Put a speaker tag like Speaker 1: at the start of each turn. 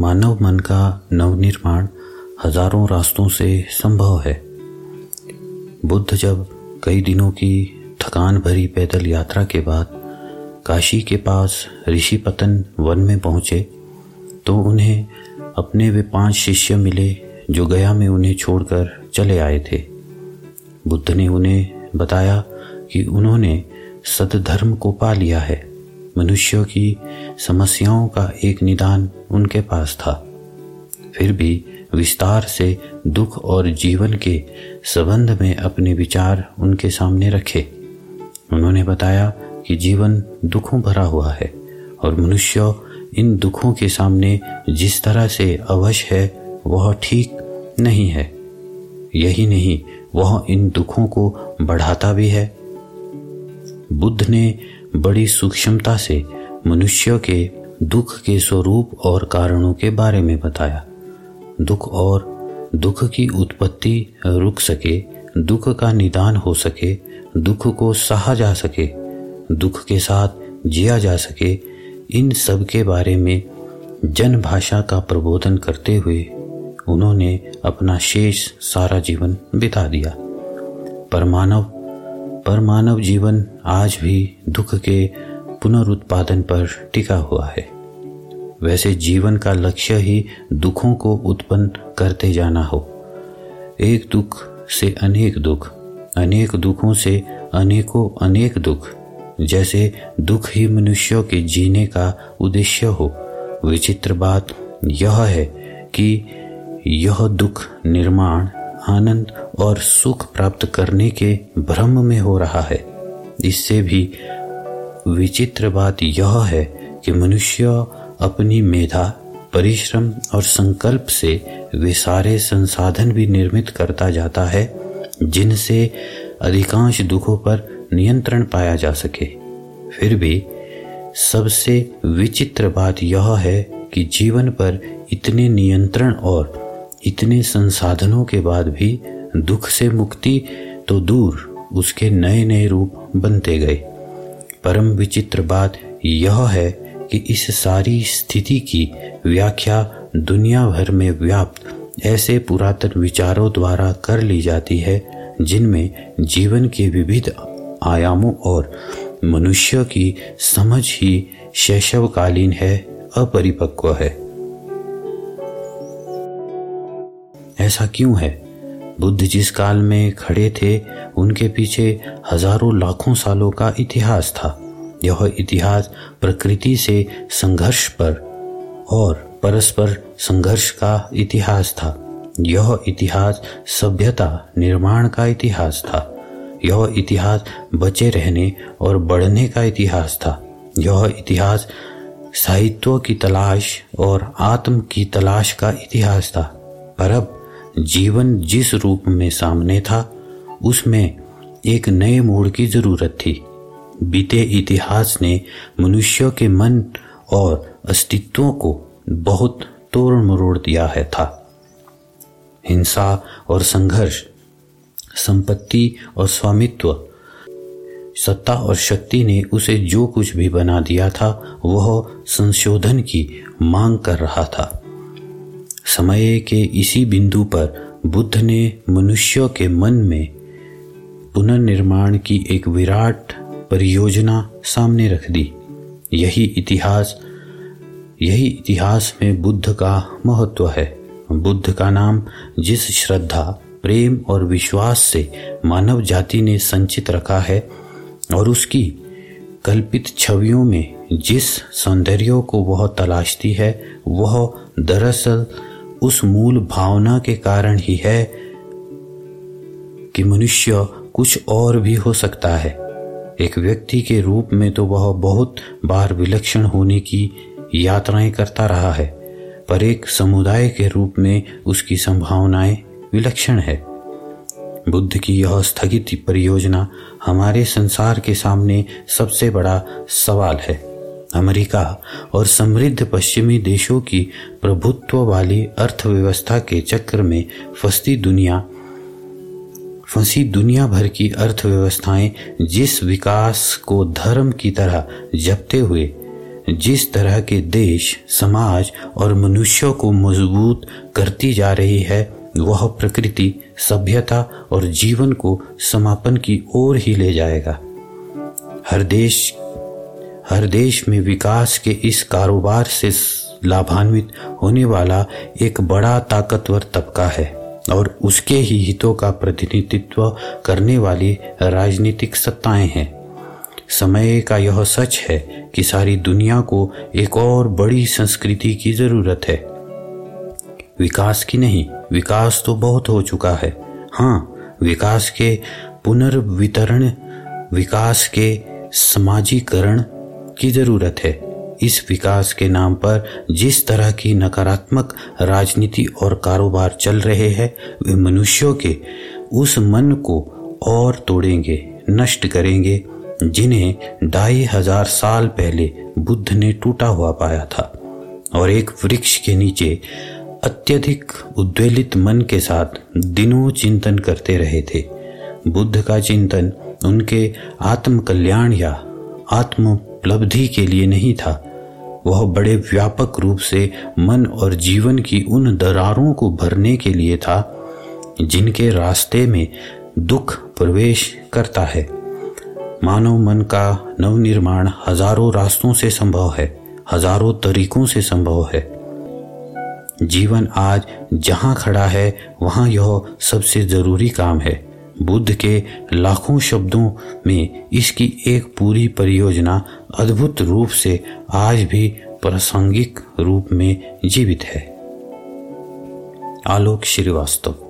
Speaker 1: मानव मन का नवनिर्माण हज़ारों रास्तों से संभव है। बुद्ध जब कई दिनों की थकान भरी पैदल यात्रा के बाद काशी के पास ऋषि पतन वन में पहुँचे तो उन्हें अपने वे पाँच शिष्य मिले जो गया में उन्हें छोड़कर चले आए थे। बुद्ध ने उन्हें बताया कि उन्होंने सदधर्म को पा लिया है। मनुष्यों की समस्याओं का एक निदान उनके पास था। फिर भी विस्तार से दुख और जीवन के संबंध में अपने विचार उनके सामने रखे। उन्होंने बताया कि जीवन दुखों भरा हुआ है और मनुष्य इन दुखों के सामने जिस तरह से अवश्य है, वह ठीक नहीं है। यही नहीं, वह इन दुखों को बढ़ाता भी है। बुद्ध ने बड़ी सूक्ष्मता से मनुष्य के दुख के स्वरूप और कारणों के बारे में बताया। दुख और दुख की उत्पत्ति रुक सके, दुख का निदान हो सके, दुख को सहा जा सके, दुख के साथ जिया जा सके, इन सब के बारे में जन भाषा का प्रबोधन करते हुए उन्होंने अपना शेष सारा जीवन बिता दिया। पर मानव पर मानव जीवन आज भी दुख के पुनरुत्पादन पर टिका हुआ है। वैसे जीवन का लक्ष्य ही दुखों को उत्पन्न करते जाना हो। एक दुख से अनेक दुख, अनेक दुखों से अनेकों अनेक दुख, जैसे दुख ही मनुष्यों के जीने का उद्देश्य हो। विचित्र बात यह है कि यह दुख निर्माण, आनंद और सुख प्राप्त करने के भ्रम में हो रहा है। इससे भी विचित्र बात यह है कि मनुष्य अपनी मेधा, परिश्रम और संकल्प से वे सारे संसाधन भी निर्मित करता जाता है, जिनसे अधिकांश दुखों पर नियंत्रण पाया जा सके। फिर भी सबसे विचित्र बात यह है कि जीवन पर इतने नियंत्रण और इतने संसाधनों के बाद भी दुख से मुक्ति तो दूर उसके नए नए रूप बनते गए। परम विचित्र बात यह है कि इस सारी स्थिति की व्याख्या दुनिया भर में व्याप्त ऐसे पुरातन विचारों द्वारा कर ली जाती है, जिनमें जीवन के विविध आयामों और मनुष्य की समझ ही शैशवकालीन है, अपरिपक्व है। ऐसा क्यों है? बुद्ध जिस काल में खड़े थे, उनके पीछे हज़ारों लाखों सालों का इतिहास था। यह इतिहास प्रकृति से संघर्ष पर और परस्पर संघर्ष का इतिहास था। यह इतिहास सभ्यता निर्माण का इतिहास था। यह इतिहास बचे रहने और बढ़ने का इतिहास था। यह इतिहास साहित्यों की तलाश और आत्म की तलाश का इतिहास था। पर अब जीवन जिस रूप में सामने था, उसमें एक नए मोड़ की ज़रूरत थी। बीते इतिहास ने मनुष्यों के मन और अस्तित्वों को बहुत तोड़ मरोड़ दिया है था। हिंसा और संघर्ष, संपत्ति और स्वामित्व, सत्ता और शक्ति ने उसे जो कुछ भी बना दिया था, वह संशोधन की मांग कर रहा था। समय के इसी बिंदु पर बुद्ध ने मनुष्य के मन में पुनर्निर्माण की एक विराट परियोजना सामने रख दी। यही इतिहास यही इतिहास में बुद्ध का महत्व है। बुद्ध का नाम जिस श्रद्धा, प्रेम और विश्वास से मानव जाति ने संचित रखा है और उसकी कल्पित छवियों में जिस सौंदर्य को वह तलाशती है, वह दरअसल उस मूल भावना के कारण ही है कि मनुष्य कुछ और भी हो सकता है। एक व्यक्ति के रूप में तो वह बहुत बार विलक्षण होने की यात्राएँ करता रहा है, पर एक समुदाय के रूप में उसकी संभावनाएँ विलक्षण है। बुद्ध की यह स्थगित परियोजना हमारे संसार के सामने सबसे बड़ा सवाल है। अमेरिका और समृद्ध पश्चिमी देशों की प्रभुत्व वाली अर्थव्यवस्था के चक्र में फंसती दुनिया, फंसी दुनिया भर की अर्थव्यवस्थाएँ जिस विकास को धर्म की तरह जपते हुए, जिस तरह के देश, समाज और मनुष्यों को मज़बूत करती जा रही है, वह प्रकृति, सभ्यता और जीवन को समापन की ओर ही ले जाएगा। हर देश हर देश में विकास के इस कारोबार से लाभान्वित होने वाला एक बड़ा ताकतवर तबका है और उसके ही हितों का प्रतिनिधित्व करने वाली राजनीतिक सत्ताएँ हैं। समय का यह सच है कि सारी दुनिया को एक और बड़ी संस्कृति की ज़रूरत है। विकास की नहीं, विकास तो बहुत हो चुका है। हाँ विकास के पुनर्वितरण, विकास के समाजीकरण की ज़रूरत है। इस विकास के नाम पर जिस तरह की नकारात्मक राजनीति और कारोबार चल रहे हैं, वे मनुष्यों के उस मन को और तोड़ेंगे, नष्ट करेंगे, जिन्हें ढाई हज़ार साल पहले बुद्ध ने टूटा हुआ पाया था। और एक वृक्ष के नीचे अत्यधिक उद्वेलित मन के साथ दिनों चिंतन करते रहे थे। बुद्ध का चिंतन उनके आत्म कल्याण या आत्मोपलब्धि के लिए नहीं था। वह बड़े व्यापक रूप से मन और जीवन की उन दरारों को भरने के लिए था, जिनके रास्ते में दुख प्रवेश करता है। मानव मन का नवनिर्माण हज़ारों रास्तों से संभव है, हज़ारों तरीकों से संभव है। जीवन आज जहाँ खड़ा है, वहाँ यह सबसे ज़रूरी काम है। बुद्ध के लाखों शब्दों में इसकी एक पूरी परियोजना अद्भुत रूप से आज भी प्रासंगिक रूप में जीवित है। आलोक श्रीवास्तव।